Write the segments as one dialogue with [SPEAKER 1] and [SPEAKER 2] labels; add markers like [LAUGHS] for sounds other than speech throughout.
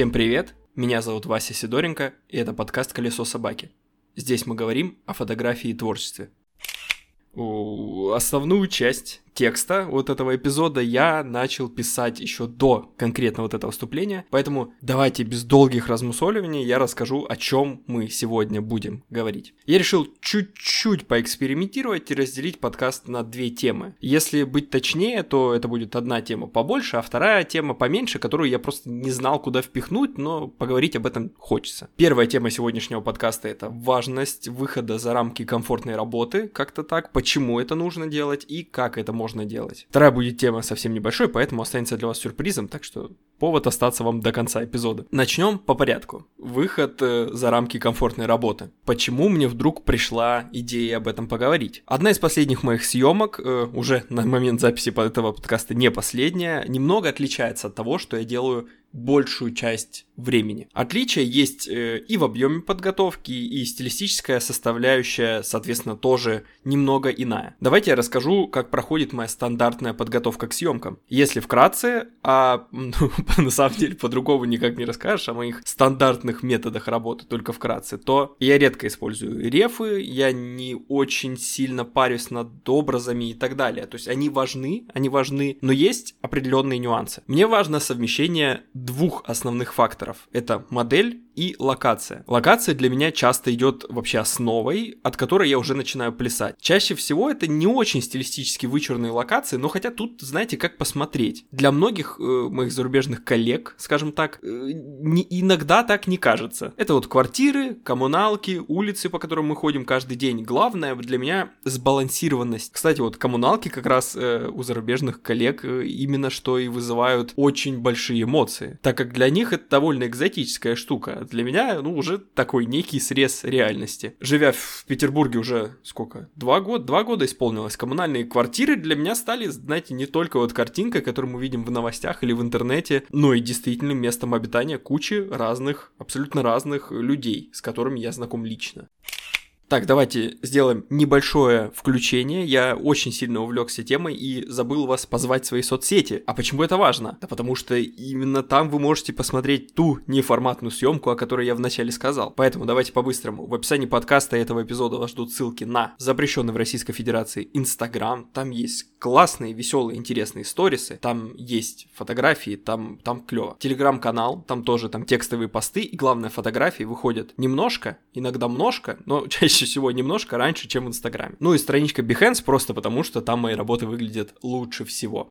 [SPEAKER 1] Всем привет! Меня зовут Вася Сидоренко, и это подкаст «Колесо собаки». Здесь мы говорим о фотографии и творчестве. Основную часть текста вот этого эпизода я начал писать еще до конкретно вот этого вступления, поэтому давайте без долгих размусоливаний я расскажу, о чем мы сегодня будем говорить. Я решил чуть-чуть поэкспериментировать и разделить подкаст на две темы. Если быть точнее, то это будет одна тема побольше, а вторая тема поменьше, которую я просто не знал, куда впихнуть, но поговорить об этом хочется. Первая тема сегодняшнего подкаста это важность выхода за рамки комфортной работы, как-то так, почему это нужно делать и как это можно делать. Вторая будет тема совсем небольшой, поэтому останется для вас сюрпризом, так что повод остаться вам до конца эпизода. Начнем по порядку. Выход э, за рамки комфортной работы. Почему мне вдруг пришла идея об этом поговорить? Одна из последних моих съемок, э, уже на момент записи этого подкаста не последняя, немного отличается от того, что я делаю большую часть времени. Отличие есть э, и в объеме подготовки, и стилистическая составляющая, соответственно, тоже немного иная. Давайте я расскажу, как проходит моя стандартная подготовка к съемкам. Если вкратце, а [LAUGHS] ну, на самом деле по-другому никак не расскажешь о моих стандартных методах работы, только вкратце, то я редко использую рефы, я не очень сильно парюсь над образами и так далее. То есть они важны, они важны, но есть определенные нюансы. Мне важно совмещение двух основных факторов. Это модель и локация. Локация для меня часто идет вообще основой, от которой я уже начинаю плясать. Чаще всего это не очень стилистически вычурные локации, но хотя тут, знаете, как посмотреть. Для многих э, моих зарубежных коллег, скажем так, э, не, иногда так не кажется. Это вот квартиры, коммуналки, улицы, по которым мы ходим каждый день. Главное для меня сбалансированность. Кстати, вот коммуналки как раз э, у зарубежных коллег э, именно что и вызывают очень большие эмоции, так как для них это довольно экзотическая штука для меня, ну, уже такой некий срез реальности. Живя в Петербурге уже сколько? Два года? Два года исполнилось. Коммунальные квартиры для меня стали, знаете, не только вот картинка, которую мы видим в новостях или в интернете, но и действительно местом обитания кучи разных, абсолютно разных людей, с которыми я знаком лично. Так, давайте сделаем небольшое включение. Я очень сильно увлекся темой и забыл вас позвать в свои соцсети. А почему это важно? Да потому что именно там вы можете посмотреть ту неформатную съемку, о которой я вначале сказал. Поэтому давайте по-быстрому. В описании подкаста этого эпизода вас ждут ссылки на запрещенный в Российской Федерации Инстаграм. Там есть классные, веселые, интересные сторисы. Там есть фотографии, там, там клево. Телеграм-канал, там тоже там текстовые посты. И главное, фотографии выходят немножко, иногда множко, но [LAUGHS] чаще чаще всего немножко раньше, чем в Инстаграме. Ну и страничка Behance просто потому, что там мои работы выглядят лучше всего.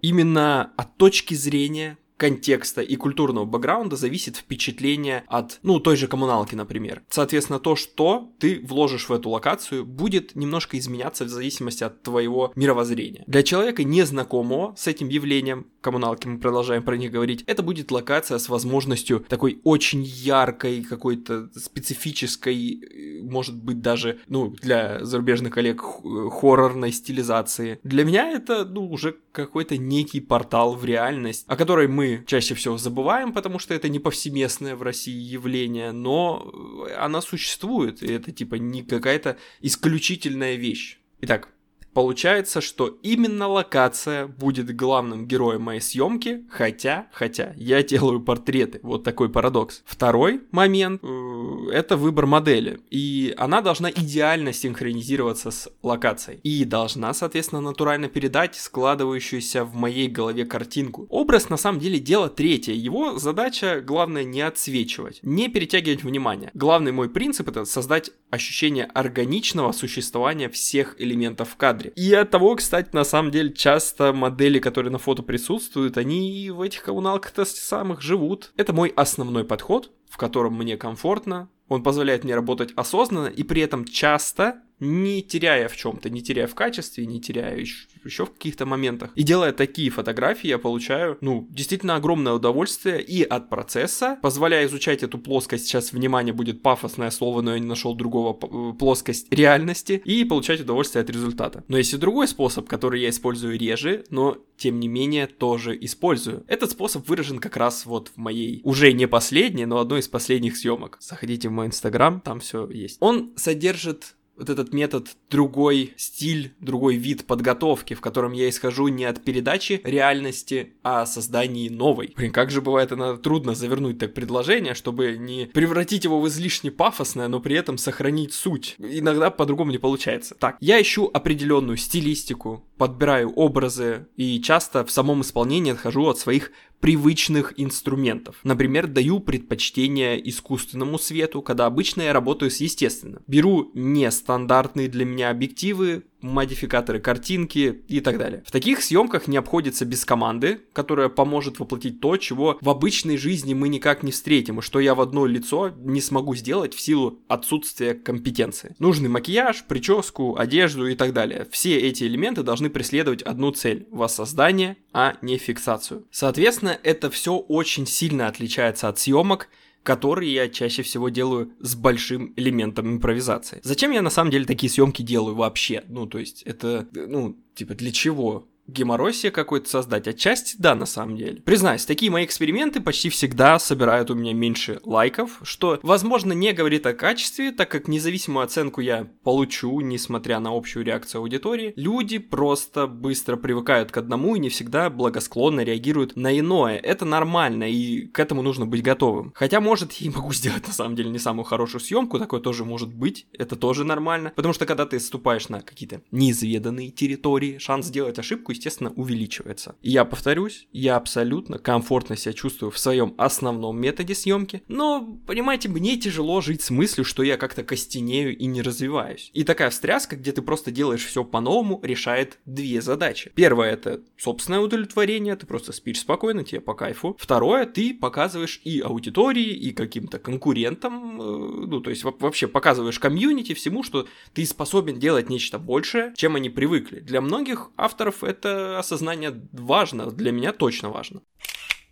[SPEAKER 1] Именно от точки зрения контекста и культурного бэкграунда зависит впечатление от, ну, той же коммуналки, например. Соответственно, то, что ты вложишь в эту локацию, будет немножко изменяться в зависимости от твоего мировоззрения. Для человека, незнакомого с этим явлением, коммуналки, мы продолжаем про них говорить, это будет локация с возможностью такой очень яркой, какой-то специфической, может быть, даже, ну, для зарубежных коллег, хоррорной стилизации. Для меня это, ну, уже какой-то некий портал в реальность, о которой мы чаще всего забываем, потому что это не повсеместное в России явление, но она существует, и это типа не какая-то исключительная вещь. Итак, Получается, что именно локация будет главным героем моей съемки, хотя, хотя, я делаю портреты. Вот такой парадокс. Второй момент э, это выбор модели. И она должна идеально синхронизироваться с локацией. И должна, соответственно, натурально передать складывающуюся в моей голове картинку. Образ, на самом деле, дело третье. Его задача, главное, не отсвечивать, не перетягивать внимание. Главный мой принцип это создать ощущение органичного существования всех элементов в кадре. И от того, кстати, на самом деле, часто модели, которые на фото присутствуют, они в этих коммуналках-то самых живут. Это мой основной подход, в котором мне комфортно, он позволяет мне работать осознанно и при этом часто не теряя в чем-то, не теряя в качестве, не теряя еще, еще в каких-то моментах. И делая такие фотографии, я получаю, ну, действительно огромное удовольствие и от процесса, позволяя изучать эту плоскость, сейчас внимание будет пафосное слово, но я не нашел другого, э, плоскость реальности, и получать удовольствие от результата. Но есть и другой способ, который я использую реже, но тем не менее тоже использую. Этот способ выражен как раз вот в моей уже не последней, но одной из последних съемок. Заходите в мой инстаграм, там все есть. Он содержит вот этот метод другой стиль, другой вид подготовки, в котором я исхожу не от передачи реальности, а о создании новой. Блин, как же бывает иногда трудно завернуть так предложение, чтобы не превратить его в излишне пафосное, но при этом сохранить суть. Иногда по-другому не получается. Так, я ищу определенную стилистику, подбираю образы и часто в самом исполнении отхожу от своих привычных инструментов. Например, даю предпочтение искусственному свету, когда обычно я работаю с естественным. Беру нестандартные для меня объективы, модификаторы картинки и так далее. В таких съемках не обходится без команды, которая поможет воплотить то, чего в обычной жизни мы никак не встретим, и что я в одно лицо не смогу сделать в силу отсутствия компетенции. Нужный макияж, прическу, одежду и так далее. Все эти элементы должны преследовать одну цель – воссоздание, а не фиксацию. Соответственно, это все очень сильно отличается от съемок, которые я чаще всего делаю с большим элементом импровизации. Зачем я на самом деле такие съемки делаю вообще? Ну, то есть, это, ну, типа, для чего? Геморрой себе какой-то создать. Отчасти да, на самом деле. Признаюсь, такие мои эксперименты почти всегда собирают у меня меньше лайков, что, возможно, не говорит о качестве, так как независимую оценку я получу, несмотря на общую реакцию аудитории. Люди просто быстро привыкают к одному и не всегда благосклонно реагируют на иное. Это нормально, и к этому нужно быть готовым. Хотя, может, я и могу сделать, на самом деле, не самую хорошую съемку, такое тоже может быть, это тоже нормально. Потому что, когда ты ступаешь на какие-то неизведанные территории, шанс сделать ошибку естественно, увеличивается. И я повторюсь, я абсолютно комфортно себя чувствую в своем основном методе съемки, но, понимаете, мне тяжело жить с мыслью, что я как-то костенею и не развиваюсь. И такая встряска, где ты просто делаешь все по-новому, решает две задачи. Первое это собственное удовлетворение, ты просто спишь спокойно, тебе по кайфу. Второе, ты показываешь и аудитории, и каким-то конкурентам, э, ну, то есть вообще показываешь комьюнити всему, что ты способен делать нечто большее, чем они привыкли. Для многих авторов это это осознание важно, для меня точно важно.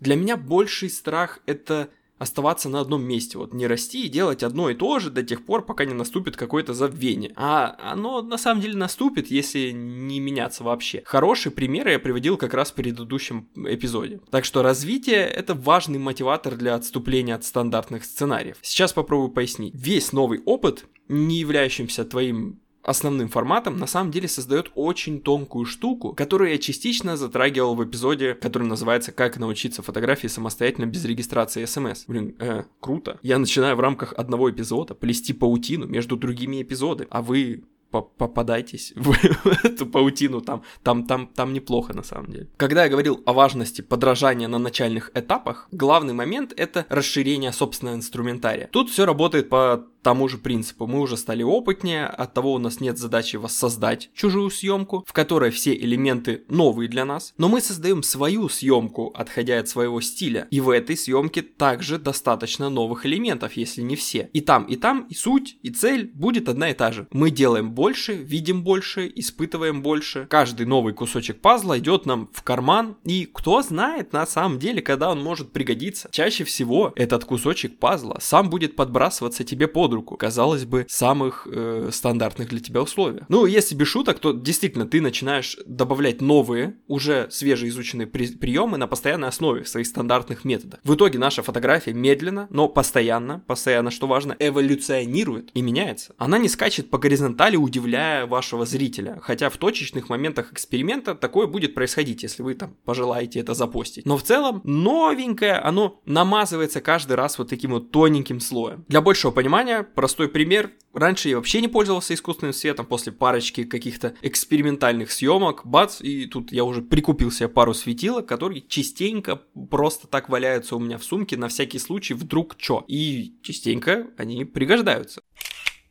[SPEAKER 1] Для меня больший страх это оставаться на одном месте, вот не расти и делать одно и то же до тех пор, пока не наступит какое-то забвение. А оно на самом деле наступит, если не меняться вообще. Хороший пример я приводил как раз в предыдущем эпизоде. Так что развитие — это важный мотиватор для отступления от стандартных сценариев. Сейчас попробую пояснить. Весь новый опыт, не являющимся твоим основным форматом на самом деле создает очень тонкую штуку, которую я частично затрагивал в эпизоде, который называется «Как научиться фотографии самостоятельно без регистрации смс». Блин, э, круто. Я начинаю в рамках одного эпизода плести паутину между другими эпизодами, а вы попадайтесь в [LAUGHS] эту паутину, там, там, там, там неплохо на самом деле. Когда я говорил о важности подражания на начальных этапах, главный момент это расширение собственного инструментария. Тут все работает по тому же принципу. Мы уже стали опытнее, от того у нас нет задачи воссоздать чужую съемку, в которой все элементы новые для нас, но мы создаем свою съемку, отходя от своего стиля. И в этой съемке также достаточно новых элементов, если не все. И там, и там, и суть, и цель будет одна и та же. Мы делаем больше, видим больше, испытываем больше. Каждый новый кусочек пазла идет нам в карман, и кто знает на самом деле, когда он может пригодиться. Чаще всего этот кусочек пазла сам будет подбрасываться тебе под руку, казалось бы, самых э, стандартных для тебя условиях. Ну, если без шуток, то действительно ты начинаешь добавлять новые, уже свежеизученные при приемы на постоянной основе в своих стандартных методах. В итоге наша фотография медленно, но постоянно, постоянно, что важно, эволюционирует и меняется. Она не скачет по горизонтали, удивляя вашего зрителя, хотя в точечных моментах эксперимента такое будет происходить, если вы там пожелаете это запостить. Но в целом новенькое, оно намазывается каждый раз вот таким вот тоненьким слоем. Для большего понимания простой пример. Раньше я вообще не пользовался искусственным светом, после парочки каких-то экспериментальных съемок, бац, и тут я уже прикупил себе пару светилок, которые частенько просто так валяются у меня в сумке на всякий случай, вдруг чё. И частенько они пригождаются.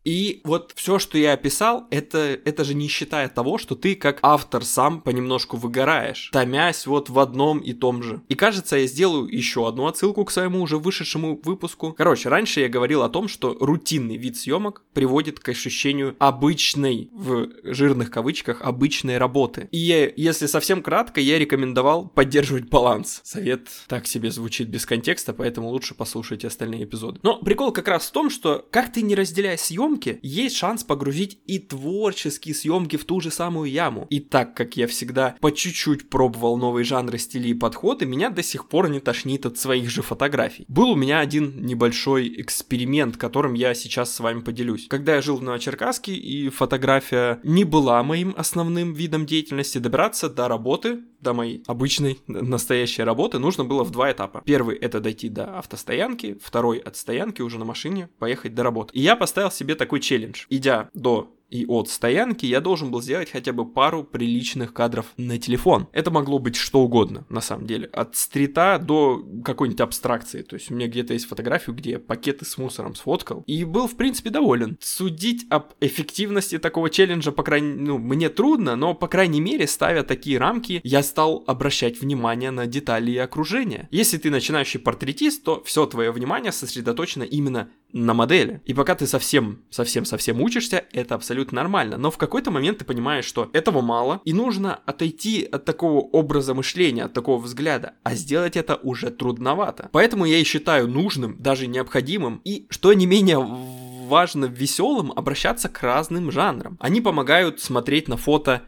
[SPEAKER 1] И вот все, что я описал, это, это же не считая того, что ты как автор сам понемножку выгораешь, томясь вот в одном и том же. И кажется, я сделаю еще одну отсылку к своему уже вышедшему выпуску. Короче, раньше я говорил о том, что рутинный вид съемок приводит к ощущению обычной, в жирных кавычках, обычной работы. И я, если совсем кратко, я рекомендовал поддерживать баланс. Совет так себе звучит без контекста, поэтому лучше послушайте остальные эпизоды. Но прикол как раз в том, что как ты не разделяя съемку, съемки, есть шанс погрузить и творческие съемки в ту же самую яму. И так как я всегда по чуть-чуть пробовал новые жанры, стили и подходы, меня до сих пор не тошнит от своих же фотографий. Был у меня один небольшой эксперимент, которым я сейчас с вами поделюсь. Когда я жил в Новочеркасске и фотография не была моим основным видом деятельности, добираться до работы до моей обычной настоящей работы нужно было в два этапа. Первый это дойти до автостоянки, второй от стоянки уже на машине поехать до работы. И я поставил себе такой челлендж. Идя до и от стоянки я должен был сделать хотя бы пару приличных кадров на телефон. Это могло быть что угодно, на самом деле. От стрита до какой-нибудь абстракции. То есть у меня где-то есть фотографию, где я пакеты с мусором сфоткал. И был, в принципе, доволен. Судить об эффективности такого челленджа, по крайней ну, мне трудно, но, по крайней мере, ставя такие рамки, я стал обращать внимание на детали и окружение. Если ты начинающий портретист, то все твое внимание сосредоточено именно на модели. И пока ты совсем, совсем, совсем учишься, это абсолютно нормально. Но в какой-то момент ты понимаешь, что этого мало, и нужно отойти от такого образа мышления, от такого взгляда, а сделать это уже трудновато. Поэтому я и считаю нужным, даже необходимым, и что не менее важно веселым, обращаться к разным жанрам. Они помогают смотреть на фото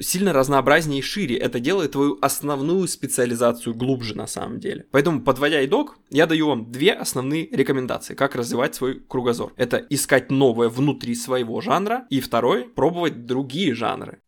[SPEAKER 1] сильно разнообразнее и шире. Это делает твою основную специализацию глубже на самом деле. Поэтому, подводя итог, я даю вам две основные рекомендации, как развивать свой кругозор. Это искать новое внутри своего жанра, и второй, пробовать другие жанры.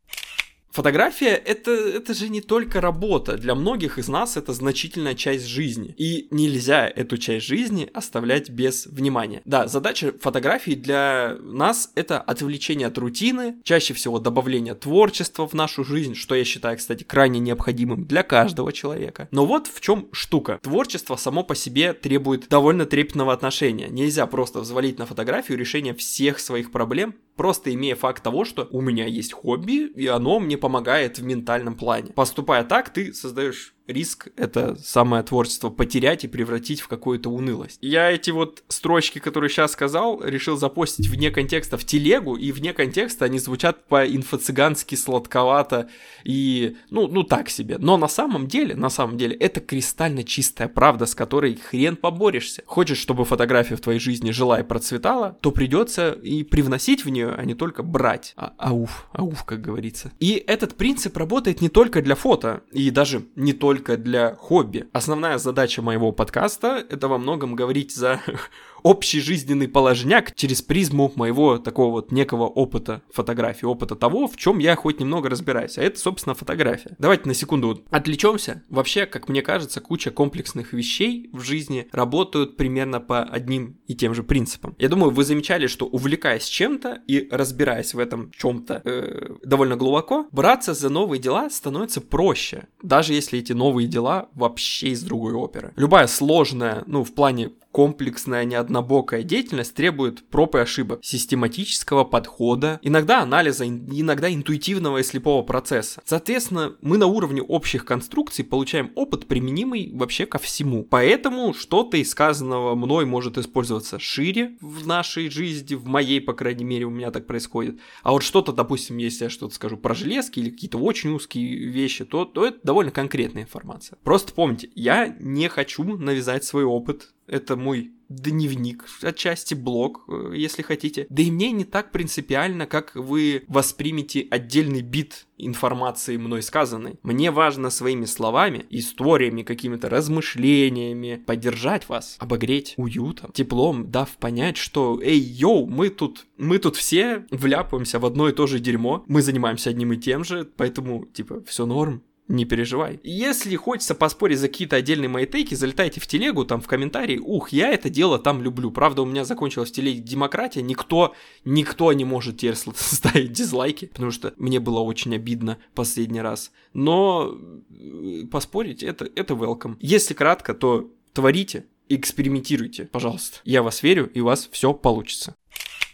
[SPEAKER 1] Фотография это, это же не только работа. Для многих из нас это значительная часть жизни. И нельзя эту часть жизни оставлять без внимания. Да, задача фотографии для нас это отвлечение от рутины, чаще всего добавление творчества в нашу жизнь, что я считаю, кстати, крайне необходимым для каждого человека. Но вот в чем штука. Творчество само по себе требует довольно трепетного отношения. Нельзя просто взвалить на фотографию решение всех своих проблем просто имея факт того, что у меня есть хобби, и оно мне помогает в ментальном плане. Поступая так, ты создаешь риск это самое творчество потерять и превратить в какую-то унылость. Я эти вот строчки, которые сейчас сказал, решил запостить вне контекста в телегу, и вне контекста они звучат по-инфо-цыгански сладковато и, ну, ну так себе. Но на самом деле, на самом деле, это кристально чистая правда, с которой хрен поборешься. Хочешь, чтобы фотография в твоей жизни жила и процветала, то придется и привносить в нее, а не только брать. А, ауф, ауф, как говорится. И этот принцип работает не только для фото, и даже не только только для хобби. Основная задача моего подкаста — это во многом говорить за [LAUGHS] общий жизненный положняк через призму моего такого вот некого опыта фотографии, опыта того, в чем я хоть немного разбираюсь. А это, собственно, фотография. Давайте на секунду отвлечемся. Вообще, как мне кажется, куча комплексных вещей в жизни работают примерно по одним и тем же принципам. Я думаю, вы замечали, что увлекаясь чем-то и разбираясь в этом чем-то э, довольно глубоко, браться за новые дела становится проще, даже если эти новые дела вообще из другой оперы. Любая сложная, ну, в плане комплексная, неоднобокая деятельность требует проб и ошибок, систематического подхода, иногда анализа, иногда интуитивного и слепого процесса. Соответственно, мы на уровне общих конструкций получаем опыт, применимый вообще ко всему. Поэтому что-то из сказанного мной может использоваться шире в нашей жизни, в моей, по крайней мере, у меня так происходит. А вот что-то, допустим, если я что-то скажу про железки или какие-то очень узкие вещи, то, то это довольно конкретная информация. Просто помните, я не хочу навязать свой опыт это мой дневник, отчасти блог, э, если хотите. Да и мне не так принципиально, как вы воспримете отдельный бит информации мной сказанной. Мне важно своими словами, историями, какими-то размышлениями поддержать вас, обогреть уютом, теплом, дав понять, что «Эй, йоу, мы тут, мы тут все вляпаемся в одно и то же дерьмо, мы занимаемся одним и тем же, поэтому, типа, все норм, не переживай. Если хочется поспорить за какие-то отдельные мои тейки, залетайте в телегу, там в комментарии. Ух, я это дело там люблю. Правда, у меня закончилась в демократия. Никто, никто не может теперь [LAUGHS] ставить дизлайки, потому что мне было очень обидно последний раз. Но э, поспорить это, это welcome. Если кратко, то творите, экспериментируйте, пожалуйста. Я вас верю, и у вас все получится.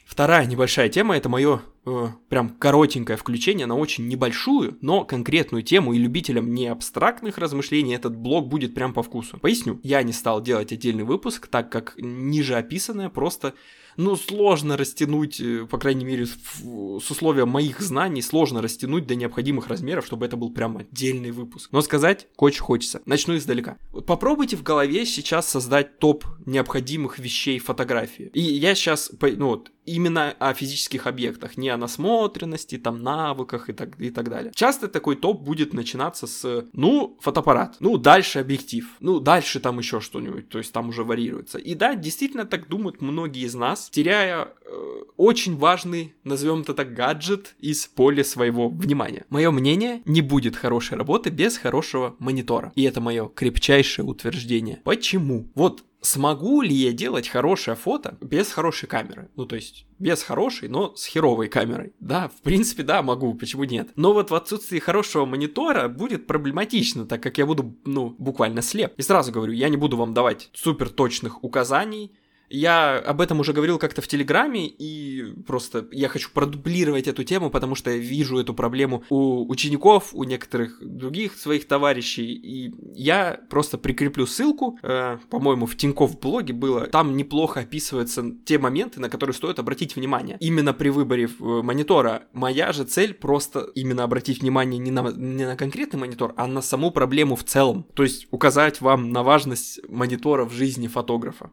[SPEAKER 1] Вторая небольшая тема это мое э, прям коротенькое включение на очень небольшую, но конкретную тему, и любителям не абстрактных размышлений этот блог будет прям по вкусу. Поясню, я не стал делать отдельный выпуск, так как ниже описанное просто ну, сложно растянуть, э, по крайней мере, с условия моих знаний, сложно растянуть до необходимых размеров, чтобы это был прям отдельный выпуск. Но сказать очень хочется. Начну издалека. Попробуйте в голове сейчас создать топ необходимых вещей фотографии. И я сейчас, ну вот, именно о физических объектах, не о насмотренности, там, навыках и так, и так далее. Часто такой топ будет начинаться с, ну, фотоаппарат, ну, дальше объектив, ну, дальше там еще что-нибудь, то есть там уже варьируется. И да, действительно так думают многие из нас, теряя э, очень важный, назовем это так, гаджет из поля своего внимания. Мое мнение, не будет хорошей работы без хорошего монитора. И это мое крепчайшее утверждение. Почему? Вот смогу ли я делать хорошее фото без хорошей камеры? Ну, то есть, без хорошей, но с херовой камерой. Да, в принципе, да, могу, почему нет? Но вот в отсутствии хорошего монитора будет проблематично, так как я буду, ну, буквально слеп. И сразу говорю, я не буду вам давать супер точных указаний, я об этом уже говорил как-то в Телеграме, и просто я хочу продублировать эту тему, потому что я вижу эту проблему у учеников, у некоторых других своих товарищей, и я просто прикреплю ссылку, э, по-моему, в Тинькофф блоге было, там неплохо описываются те моменты, на которые стоит обратить внимание. Именно при выборе э, монитора моя же цель просто именно обратить внимание не на, не на конкретный монитор, а на саму проблему в целом, то есть указать вам на важность монитора в жизни фотографа.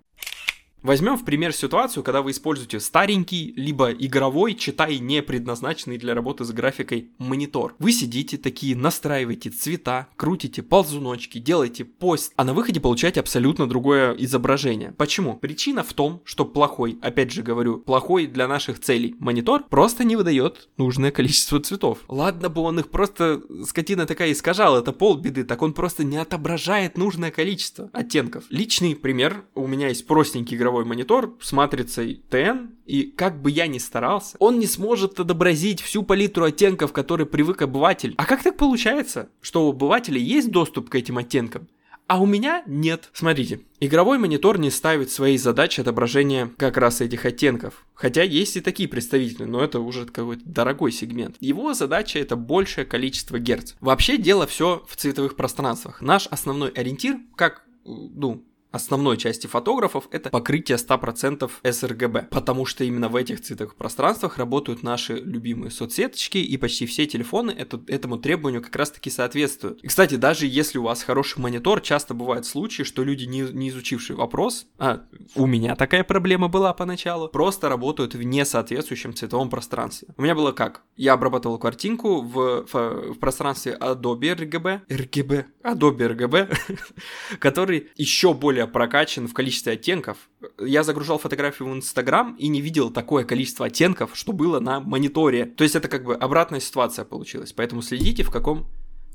[SPEAKER 1] Возьмем в пример ситуацию, когда вы используете старенький, либо игровой, читай не предназначенный для работы с графикой монитор. Вы сидите такие, настраиваете цвета, крутите ползуночки, делаете пост, а на выходе получаете абсолютно другое изображение. Почему? Причина в том, что плохой, опять же говорю, плохой для наших целей монитор просто не выдает нужное количество цветов. Ладно бы он их просто, скотина такая искажал, это полбеды, так он просто не отображает нужное количество оттенков. Личный пример, у меня есть простенький игровой цифровой монитор с матрицей TN, и как бы я ни старался, он не сможет отобразить всю палитру оттенков, которые привык обыватель. А как так получается, что у обывателя есть доступ к этим оттенкам? А у меня нет. Смотрите, игровой монитор не ставит своей задачей отображения как раз этих оттенков. Хотя есть и такие представители, но это уже какой-то дорогой сегмент. Его задача это большее количество герц. Вообще дело все в цветовых пространствах. Наш основной ориентир, как ну, основной части фотографов это покрытие 100% sRGB, потому что именно в этих цветовых пространствах работают наши любимые соцсеточки, и почти все телефоны это, этому требованию как раз таки соответствуют. И, кстати, даже если у вас хороший монитор, часто бывают случаи, что люди, не, не изучившие вопрос, а у меня такая проблема была поначалу, просто работают в несоответствующем цветовом пространстве. У меня было как? Я обрабатывал картинку в, в, в пространстве Adobe RGB, RGB, Adobe RGB, [LAUGHS] который еще более более прокачан в количестве оттенков. Я загружал фотографию в Инстаграм и не видел такое количество оттенков, что было на мониторе. То есть это как бы обратная ситуация получилась. Поэтому следите в каком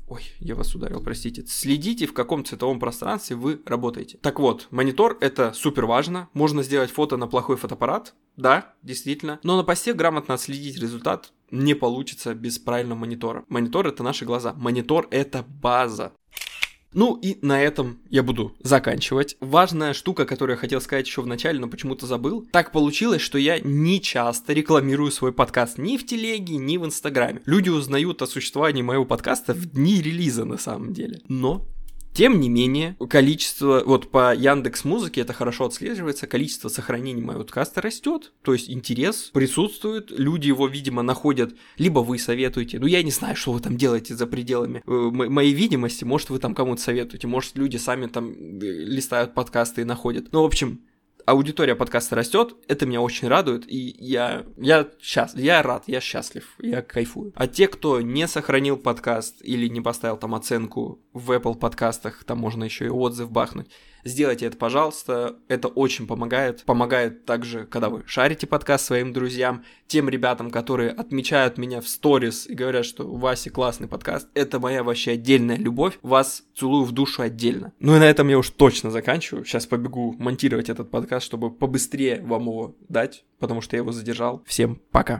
[SPEAKER 1] Ой, я вас ударил, простите. Следите, в каком цветовом пространстве вы работаете. Так вот, монитор это супер важно. Можно сделать фото на плохой фотоаппарат. Да, действительно. Но на посте грамотно отследить результат не получится без правильного монитора. Монитор это наши глаза. Монитор это база. Ну и на этом я буду заканчивать. Важная штука, которую я хотел сказать еще в начале, но почему-то забыл. Так получилось, что я не часто рекламирую свой подкаст ни в телеге, ни в инстаграме. Люди узнают о существовании моего подкаста в дни релиза на самом деле. Но тем не менее, количество, вот по Яндекс Музыке это хорошо отслеживается, количество сохранений моего подкаста растет, то есть интерес присутствует, люди его, видимо, находят, либо вы советуете, ну я не знаю, что вы там делаете за пределами э, моей видимости, может вы там кому-то советуете, может люди сами там э, листают подкасты и находят. Ну, в общем, аудитория подкаста растет, это меня очень радует, и я, я, счаст, я рад, я счастлив, я кайфую. А те, кто не сохранил подкаст или не поставил там оценку в Apple подкастах, там можно еще и отзыв бахнуть, Сделайте это, пожалуйста, это очень помогает. Помогает также, когда вы шарите подкаст своим друзьям, тем ребятам, которые отмечают меня в сторис и говорят, что у Васи классный подкаст. Это моя вообще отдельная любовь. Вас целую в душу отдельно. Ну и на этом я уж точно заканчиваю. Сейчас побегу монтировать этот подкаст, чтобы побыстрее вам его дать, потому что я его задержал. Всем пока.